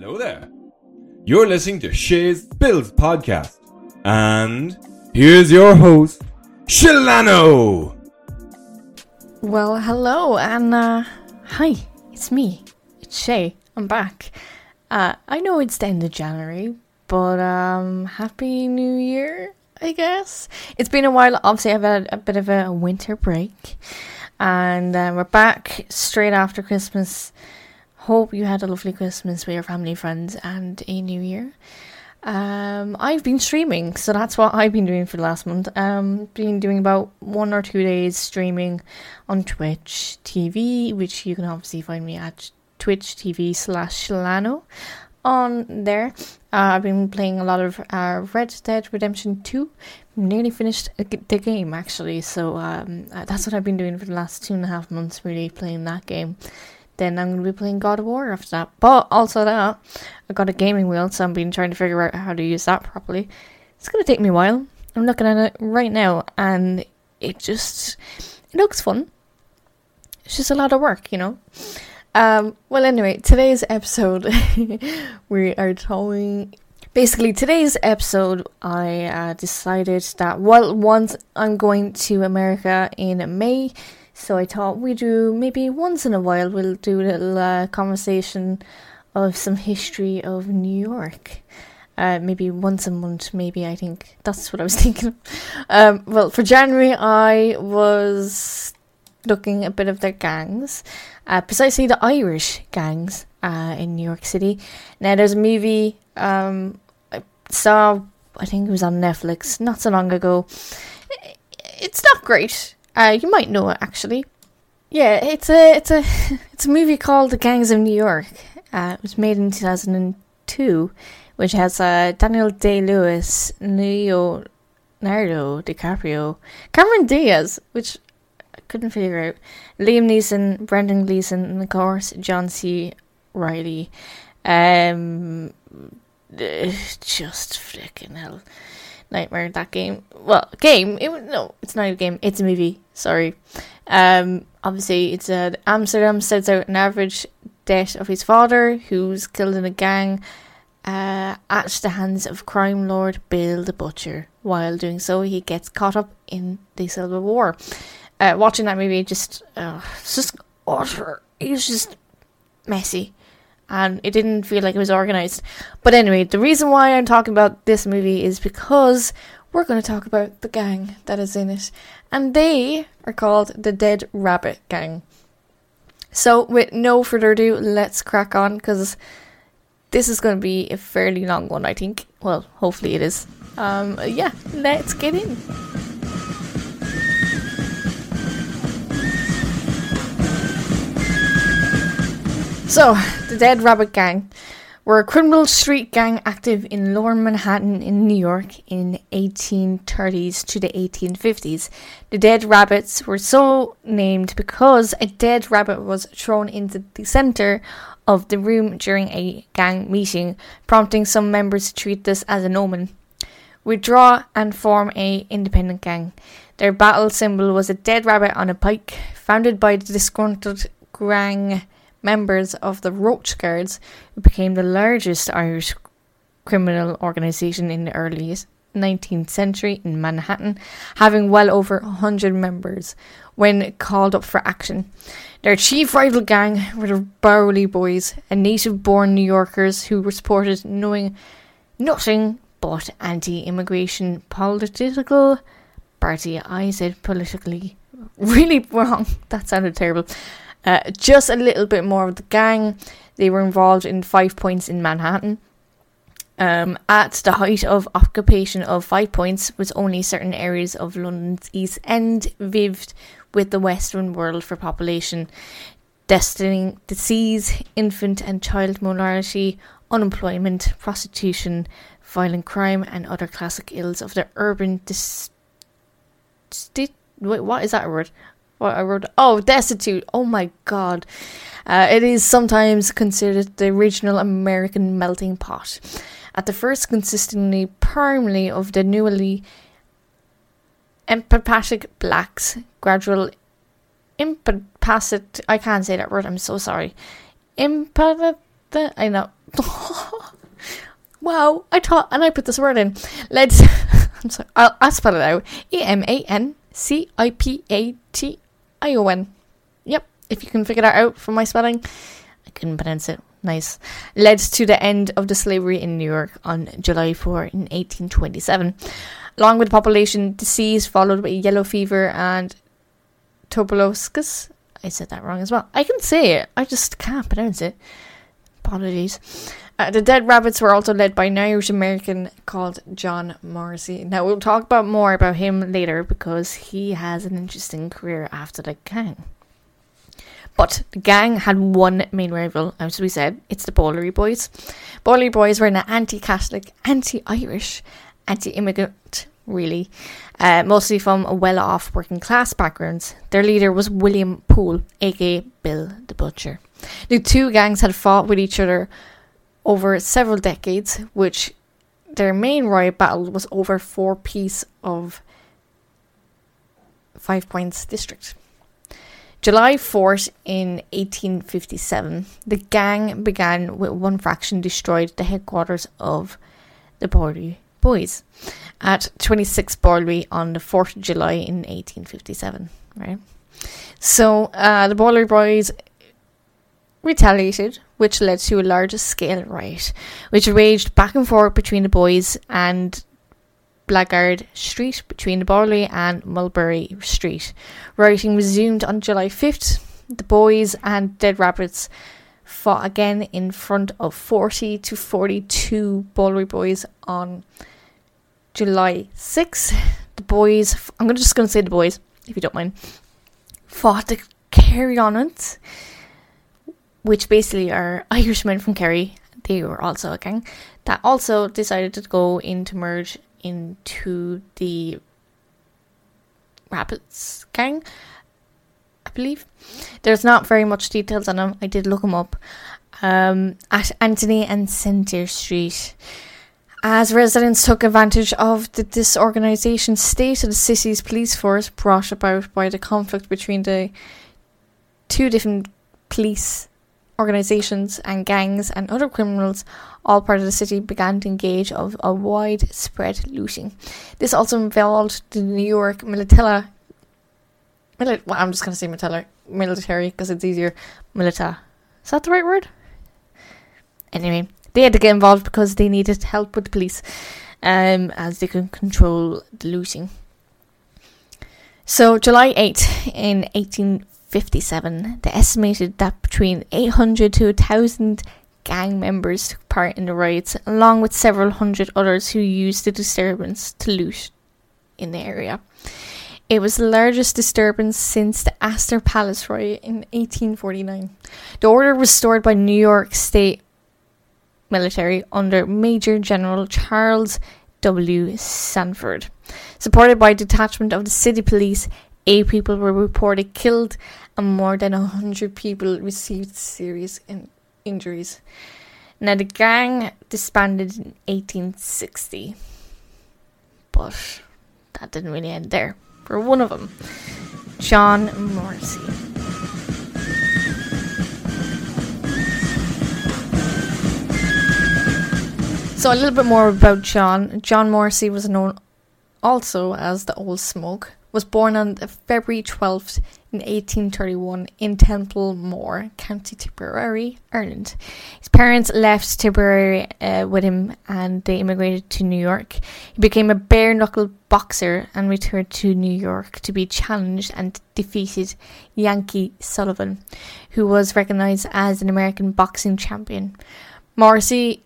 Hello there. You're listening to Shay's Spills podcast. And here's your host, Sheilanno. Well, hello, and uh, hi, it's me. It's Shay. I'm back. Uh, I know it's the end of January, but um, happy New Year, I guess. It's been a while. Obviously, I've had a bit of a winter break, and uh, we're back straight after Christmas. Hope you had a lovely Christmas with your family, friends, and a New Year. Um, I've been streaming, so that's what I've been doing for the last month. Um, been doing about one or two days streaming on Twitch TV, which you can obviously find me at Twitch TV slash Sheilanno on there. Uh, I've been playing a lot of uh, Red Dead Redemption 2. Nearly finished the game actually, so um, uh, that's what I've been doing for the last two and a half months, really playing that game. Then I'm going to be playing God of War after that. But also that, I got a gaming wheel, so I've been trying to figure out how to use that properly. It's going to take me a while. I'm looking at it right now, and it just it looks fun. It's just a lot of work, you know. Um, well, anyway, today's episode we are talking. Basically, today's episode, I uh, decided that well, once I'm going to America in May, so I thought we do maybe once in a while we'll do a little uh, conversation of some history of New York. Uh, maybe once a month, maybe I think that's what I was thinking. Um, well, for January, I was looking a bit of their gangs, uh, precisely the Irish gangs uh, in New York City. Now, there's a movie um, I saw, I think it was on Netflix not so long ago. It's not great. Uh, you might know it actually. Yeah, it's a it's a it's a movie called The Gangs of New York. Uh, it was made in two thousand and two, which has uh, Daniel Day Lewis, Leonardo DiCaprio, Cameron Diaz, which I couldn't figure out, Liam Neeson, Brendan Gleeson, and of course John C. Reilly. Um, just freaking hell nightmare that game. Well, game. It no, it's not a game. It's a movie. Sorry. Um, obviously, it's a Amsterdam sets out an average death of his father, who's killed in a gang uh, at the hands of crime lord Bill the Butcher. While doing so, he gets caught up in the Civil War. Uh, watching that movie, just uh, it's just utter. It was just messy and it didn't feel like it was organized. But anyway, the reason why I'm talking about this movie is because we're going to talk about the gang that is in it, and they are called the Dead Rabbit Gang. So, with no further ado, let's crack on because this is going to be a fairly long one, I think. Well, hopefully it is. Um, yeah, let's get in. So, the Dead Rabbit Gang were a criminal street gang active in lower Manhattan in New York in 1830s to the 1850s. The Dead Rabbits were so named because a dead rabbit was thrown into the center of the room during a gang meeting, prompting some members to treat this as an omen. Withdraw and form a independent gang. Their battle symbol was a dead rabbit on a pike, founded by the disgruntled gang members of the Roach Guards, who became the largest Irish criminal organisation in the early 19th century in Manhattan, having well over 100 members when called up for action. Their chief rival gang were the Bowery Boys, a native born New Yorkers who were supported knowing nothing but anti immigration political party. I said politically really wrong. That sounded terrible. Uh, just a little bit more of the gang. They were involved in Five Points in Manhattan. Um, at the height of occupation of Five Points was only certain areas of London's East End vived with the Western world for population, destining disease, infant and child mortality, unemployment, prostitution, violent crime, and other classic ills of the urban dis- sti- wait, what is that word? What I wrote. Oh, destitute. Oh my god. Uh, it is sometimes considered the original American melting pot. At the first, consistently primarily of the newly empathetic blacks, gradual impacit. I can't say that word. I'm so sorry. Empath. I know. Wow, I taught and I put this word in. Let's. I'm sorry. I'll, I'll spell it out. E M A N C I P A T I O N. Yep. If you can figure that out from my spelling, I couldn't pronounce it. Nice. Led to the end of the slavery in New York on July 4 in 1827. Along with the population disease followed by yellow fever and tuberculosis. I said that wrong as well. I can say it, I just can't pronounce it. Apologies. Uh, the Dead Rabbits were also led by an Irish American called John Morrissey. Now, we'll talk about more about him later because he has an interesting career after the gang. But the gang had one main rival, as we said, it's the Bowlery Boys. Bowlery Boys were an anti Catholic, anti Irish, anti immigrant, really, uh, mostly from well off working class backgrounds. Their leader was William Poole, aka Bill the Butcher. The two gangs had fought with each other over several decades, which their main riot battle was over four piece of Five Points district. July 4th in 1857, the gang began with one faction destroyed the headquarters of the Bowlery Boys at 26 Bowlery on the 4th of July in 1857, right? So uh, the Bowlery Boys retaliated, which led to a larger scale riot, which raged back and forth between the boys and Blackguard Street between the Bowlery and Mulberry Street. Rioting resumed on July 5th. The boys and Dead Rabbits fought again in front of 40 to 42 Bowlery boys on July 6th. The boys, I'm just going to say the boys, if you don't mind, fought to carry on it which basically are Irishmen from Kerry. They were also a gang that also decided to go in to merge into the Rabbits gang, I believe. There's not very much details on them. I did look them up. Um, at Anthony and Center Street. As residents took advantage of the disorganisation state of the city's police force brought about by the conflict between the two different police organizations and gangs and other criminals, all part of the city, began to engage of a widespread looting. This also involved the New York military. Mili- well, I'm just going to say military, military because it's easier. Milita. Is that the right word? Anyway, they had to get involved because they needed help with the police, um, as they could control the looting. So, July 8 in 18 57, they estimated that between 800 to 1,000 gang members took part in the riots, along with several hundred others who used the disturbance to loot in the area. It was the largest disturbance since the Astor Palace riot in 1849. The order was restored by New York State military under Major General Charles W. Sanford. Supported by a detachment of the city police, eight people were reported killed and more than 100 people received serious in- injuries. Now, the gang disbanded in 1860, but that didn't really end there. For one of them, John Morrissey. So, a little bit more about John. John Morrissey was known also as the Old Smoke was born on February 12th in 1831 in Templemore, County Tipperary, Ireland. His parents left Tipperary uh, with him and they immigrated to New York. He became a bare knuckle boxer and returned to New York to be challenged and defeated Yankee Sullivan, who was recognized as an American boxing champion. Morrissey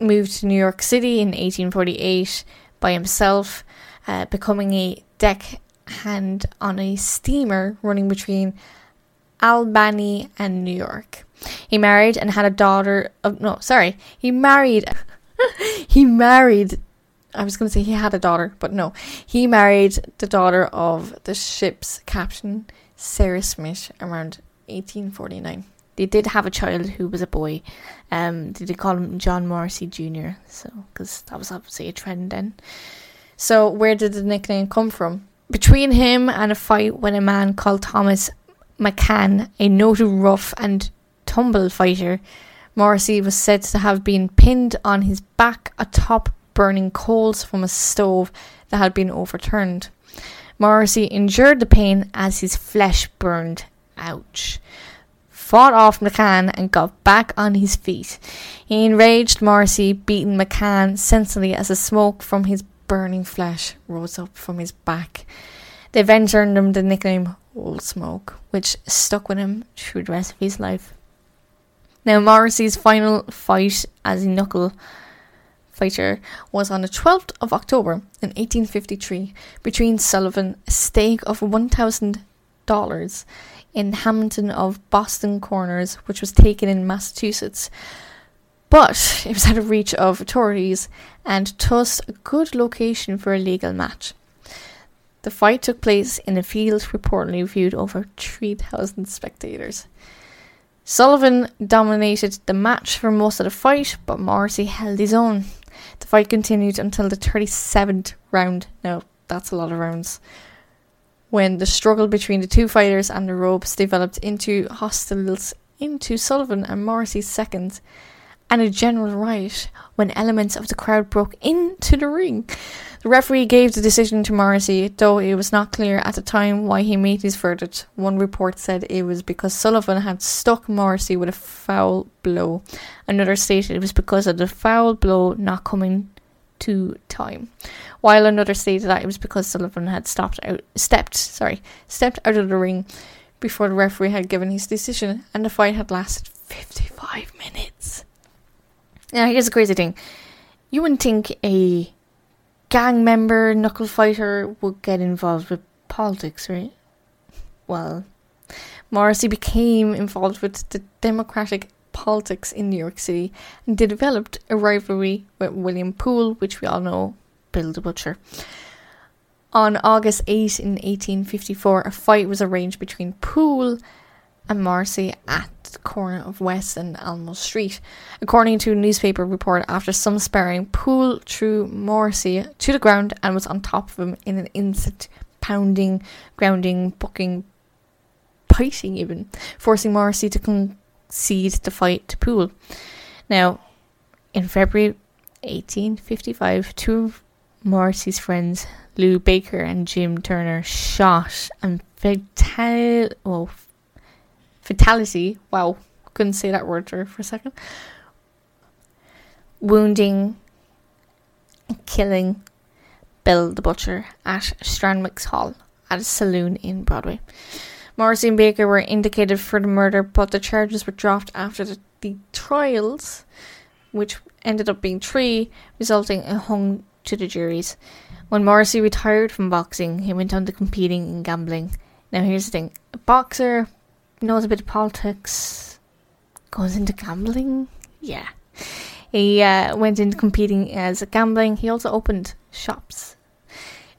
moved to New York City in 1848 by himself, uh, becoming a deck hand on a steamer running between Albany and New York. He married and had a daughter. Of, no, sorry, he married. he married. I was going to say he had a daughter, but no, he married the daughter of the ship's captain, Sarah Smith, around 1849. They did have a child who was a boy. Um, did they call him John Morrissey Jr.? So, because that was obviously a trend then. So, where did the nickname come from? Between him and a fight with a man called Thomas McCann, a noted rough and tumble fighter, Morrissey was said to have been pinned on his back atop burning coals from a stove that had been overturned. Morrissey endured the pain as his flesh burned. Ouch. Fought off McCann and got back on his feet. He enraged Morrissey, beating McCann senselessly as the smoke from his burning flesh rose up from his back. The event earned him the nickname Old Smoke, which stuck with him through the rest of his life. Now, Morrissey's final fight as a knuckle fighter was on the 12th of October in 1853 between Sullivan, a stake of $1,000 in Hamilton of Boston Corners, which was taken in Massachusetts. But it was out of reach of authorities and thus a good location for a legal match. The fight took place in a field reportedly viewed over 3,000 spectators. Sullivan dominated the match for most of the fight, but Morrissey held his own. The fight continued until the 37th round. Now, that's a lot of rounds. When the struggle between the two fighters and the ropes developed into hostiles into Sullivan and Morrissey's seconds, and a general riot when elements of the crowd broke into the ring. The referee gave the decision to Morrissey, though it was not clear at the time why he made his verdict. One report said it was because Sullivan had stuck Morrissey with a foul blow. Another stated it was because of the foul blow not coming to time. While another stated that it was because Sullivan had stopped out stepped sorry, stepped out of the ring before the referee had given his decision and the fight had lasted fifty five minutes. Now here's the crazy thing. You wouldn't think a gang member, knuckle fighter would get involved with politics, right? Well, Morrissey became involved with the Democratic politics in New York City and developed a rivalry with William Poole, which we all know, Bill the Butcher. On August 8 in 1854, a fight was arranged between Poole and Morrissey at corner of West and Alamo Street. According to a newspaper report, after some sparring, Poole threw Morrissey to the ground and was on top of him in an instant, pounding, grounding, bucking, biting even, forcing Morrissey to concede the fight to Poole. Now, in February 1855, two of Morrissey's friends, Lew Baker and Jim Turner, shot and fatal, well, fatality. Wow, couldn't say that word for, a second. Wounding, killing Bill the Butcher at Stanwix Hall at a saloon in Broadway. Morrissey and Baker were indicated for the murder, but the charges were dropped after the, the trials, which ended up being three, resulting in hung to the juries. When Morrissey retired from boxing, he went on to competing in gambling. Now, here's the thing a boxer knows a bit of politics, goes into gambling. Yeah. He uh, went into competing as a gambling. He also opened shops.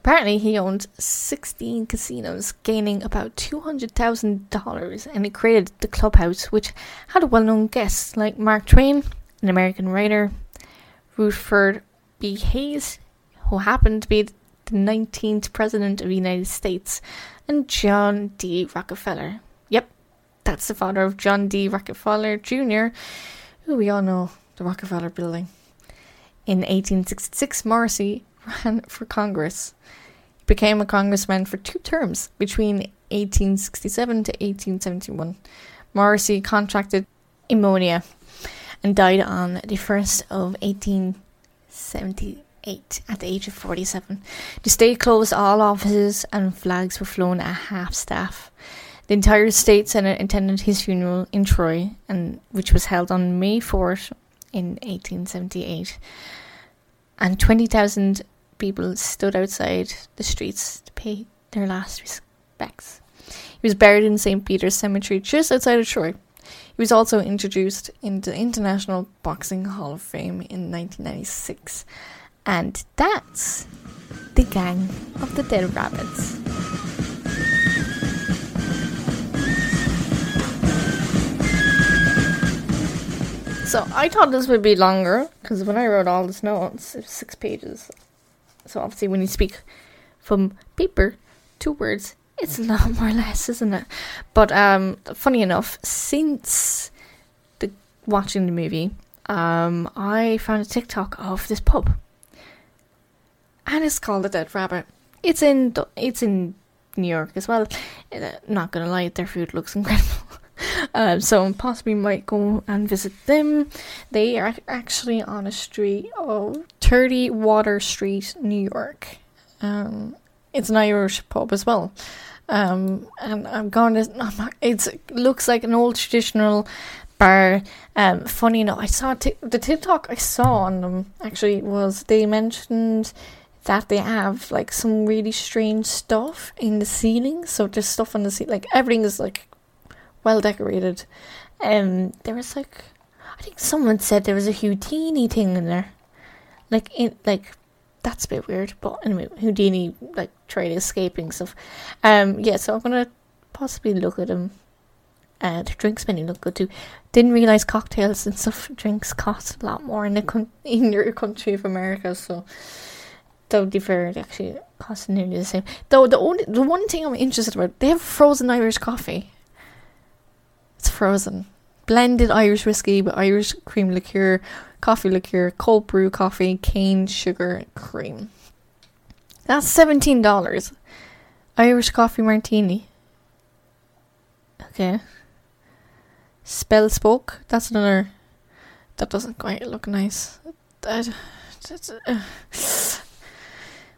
Apparently, he owned 16 casinos, gaining about $200,000, and he created the clubhouse, which had well known guests like Mark Twain, an American writer, Rutherford B. Hayes, who happened to be the 19th President of the United States, and John D. Rockefeller. That's the father of John D. Rockefeller Jr., who we all know, the Rockefeller Building. In 1866, Morrissey ran for Congress. He became a congressman for two terms between 1867 to 1871. Morrissey contracted pneumonia and died on the 1st of 1878 at the age of 47. The state closed all offices and flags were flown at half staff. The entire state senate attended his funeral in Troy, and which was held on May 4th in 1878. And 20,000 people stood outside the streets to pay their last respects. He was buried in St. Peter's Cemetery just outside of Troy. He was also introduced into the International Boxing Hall of Fame in 1996. And that's the Gang of the Dead Rabbits. So I thought this would be longer because when I wrote all this notes, it was six pages. So obviously, when you speak from paper to words, it's a lot more or less, isn't it? But um, funny enough, since the watching the movie, um, I found a TikTok of this pub, and it's called the Dead Rabbit. It's in it's in New York as well. Uh, not gonna lie, their food looks incredible. Um, so possibly might go and visit them. They are actually on a street of 30 Water Street, New York. Um, it's an Irish pub as well. Um, and I'm going to. It looks like an old traditional bar. Um, funny enough, I saw t- the TikTok I saw on them actually was they mentioned that they have like some really strange stuff in the ceiling. So there's stuff on the ceiling, like everything is like well decorated. Um, there was like, I think someone said there was a Houdini thing in there, like in like that's a bit weird. But anyway, Houdini like tried escaping stuff. Um, yeah, so I'm gonna possibly look at them. Uh, the drinks menu look good too. Didn't realize cocktails and stuff drinks cost a lot more in the con- in your country of America. So, though be fair, actually cost nearly the same. Though the only the one thing I'm interested about, they have frozen Irish coffee. Frozen blended Irish whiskey with Irish cream liqueur, coffee liqueur, cold brew coffee, cane sugar, cream. That's seventeen dollars. Irish coffee martini. Okay. Spell spoke. That's another. That doesn't quite look nice. That. That's, uh,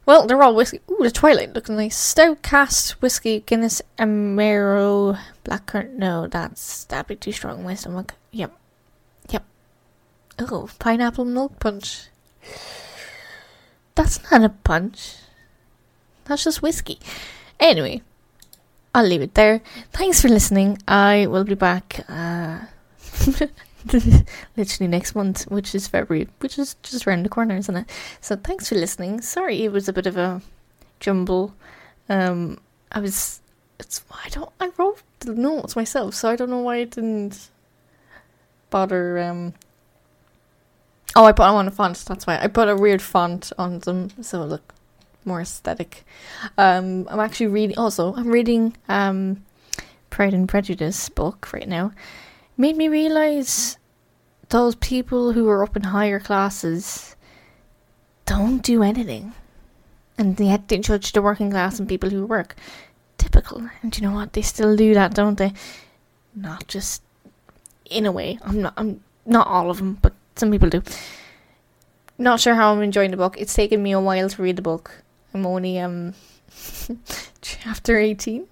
well, they're all whiskey. Ooh, the Twilight looks nice. Stout cast whiskey, Guinness, Amaro, blackcurrant. No, that's that'd be too strong. My stomach. Yep, yep. Oh, pineapple milk punch. That's not a punch. That's just whiskey. Anyway, I'll leave it there. Thanks for listening. I will be back. Uh, literally next month, which is February, which is just around the corner, isn't it? So thanks for listening. Sorry, it was a bit of a jumble. Um, I was, it's I don't I wrote the notes myself, so I don't know why I didn't bother. Um, oh, I put on a font. That's why I put a weird font on them, so look more aesthetic. Um, I'm actually reading. Also, I'm reading um, Pride and Prejudice book right now made me realize those people who are up in higher classes don't do anything. And yet they judge the working class and people who work. Typical. And you know what? They still do that, don't they? Not just in a way. I'm not I'm not all of them, but some people do. Not sure how I'm enjoying the book. It's taken me a while to read the book. I'm only um chapter 18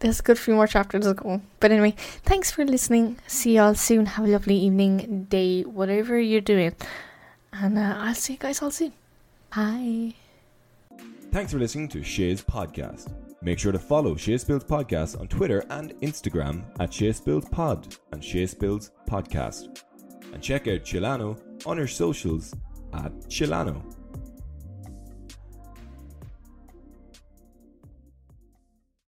there's a good few more chapters to go. But anyway, thanks for listening. See y'all soon. Have a lovely evening, day, whatever you're doing. And uh, I'll see you guys all soon. Bye. Thanks for listening to Shay's Podcast. Make sure to follow Shay Spills Podcast on Twitter and Instagram at Shay Spills Pod and Shay Spills Podcast. And check out Sheilanno on her socials at Sheilanno.